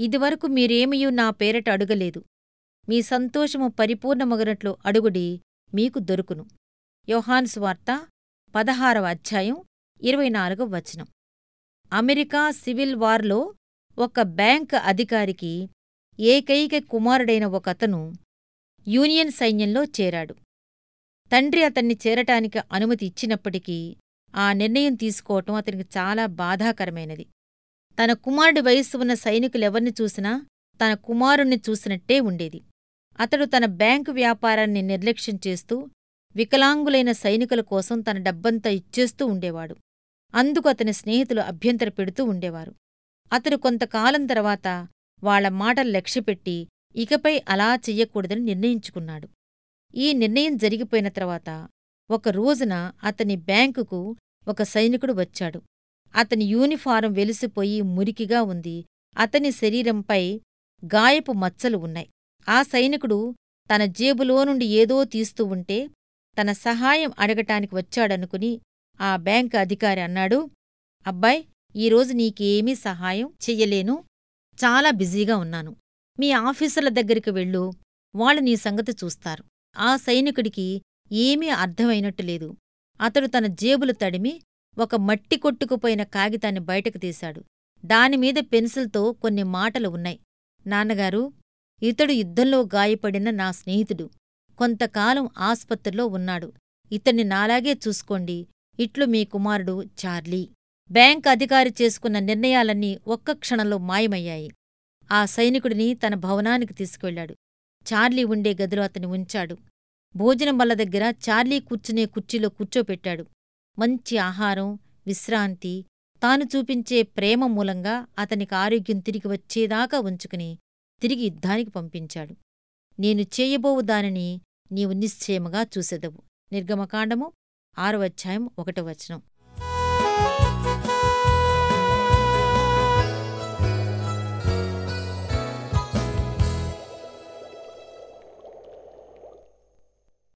ఇదివరకు మీరేమియూ నా పేరట అడుగలేదు. మీ సంతోషము పరిపూర్ణమగునట్లు అడుగుడి మీకు దొరుకును. యోహాన్స్ వార్త పదహారవ అధ్యాయం ఇరవై నాలుగవ వచనం. అమెరికా సివిల్ వార్లో ఒక బ్యాంక్ అధికారికి ఏకైక కుమారుడైన ఒకతను యూనియన్ సైన్యంలో చేరాడు. తండ్రి అతన్ని చేరటానికి అనుమతి ఇచ్చినప్పటికీ ఆ నిర్ణయం తీసుకోవటం అతనికి చాలా బాధాకరమైనది. తన కుమారుడి వయస్సు ఉన్న సైనికులెవర్ని చూసినా తన కుమారుణ్ణి చూసినట్టే ఉండేది. అతడు తన బ్యాంకు వ్యాపారాన్ని నిర్లక్ష్యం చేస్తూ వికలాంగులైన సైనికుల కోసం తన డబ్బంతా ఇచ్చేస్తూ ఉండేవాడు. అందుకు అతని స్నేహితులు అభ్యంతర పెడుతూ ఉండేవారు. అతడు కొంతకాలం తర్వాత వాళ్ళ మాటలు లక్ష్యపెట్టి ఇకపై అలా చెయ్యకూడదని నిర్ణయించుకున్నాడు. ఈ నిర్ణయం జరిగిపోయిన తర్వాత ఒక రోజున అతని బ్యాంకుకు ఒక సైనికుడు వచ్చాడు. అతని యూనిఫారం వెలిసిపోయి మురికిగా ఉంది. అతని శరీరంపై గాయపు మచ్చలు ఉన్నాయి. ఆ సైనికుడు తన జేబులో నుండి ఏదో తీస్తూ ఉంటే తన సహాయం అడగటానికి వచ్చాడనుకుని ఆ బ్యాంకు అధికారి అన్నాడు అబ్బాయ్ ఈరోజు నీకేమీ సహాయం చెయ్యలేను. చాలా బిజీగా ఉన్నాను. మీ ఆఫీసర్ల దగ్గరికి వెళ్ళు. వాళ్ళు నీ సంగతి చూస్తారు. ఆ సైనికుడికి ఏమీ అర్థమైనట్టు లేదు. అతడు తన జేబులు తడిమి ఒక మట్టి కొట్టుకుపోయిన కాగితాన్ని బయటకు తీశాడు. దానిమీద పెన్సిల్తో కొన్ని మాటలు ఉన్నాయి. నాన్నగారు ఇతడు యుద్ధంలో గాయపడిన నా స్నేహితుడు. కొంతకాలం ఆస్పత్రిలో ఉన్నాడు. ఇతన్ని నాలాగే చూసుకోండి. ఇట్లు మీ కుమారుడు చార్లీ. బ్యాంక్ అధికారి చేసుకున్న నిర్ణయాలన్నీ ఒక్క క్షణంలో మాయమయ్యాయి. ఆ సైనికుడిని తన భవనానికి తీసుకువెళ్ళాడు చార్లీ ఉండే గదిలో అతని ఉంచాడు. భోజనం బల్ల దగ్గర చార్లీ కూర్చునే కుర్చీలో కూర్చోపెట్టాడు. మంచి ఆహారం విశ్రాంతి తాను చూపించే ప్రేమ మూలంగా అతనికి ఆరోగ్యం తిరిగి వచ్చేదాకా ఉంచుకుని తిరిగి యుద్ధానికి పంపించాడు. నేను చేయబోవు దానిని నీవు నిశ్చయముగా చూసెదవు. నిర్గమకాండము ఆరవధ్యాయం ఒకటవచనం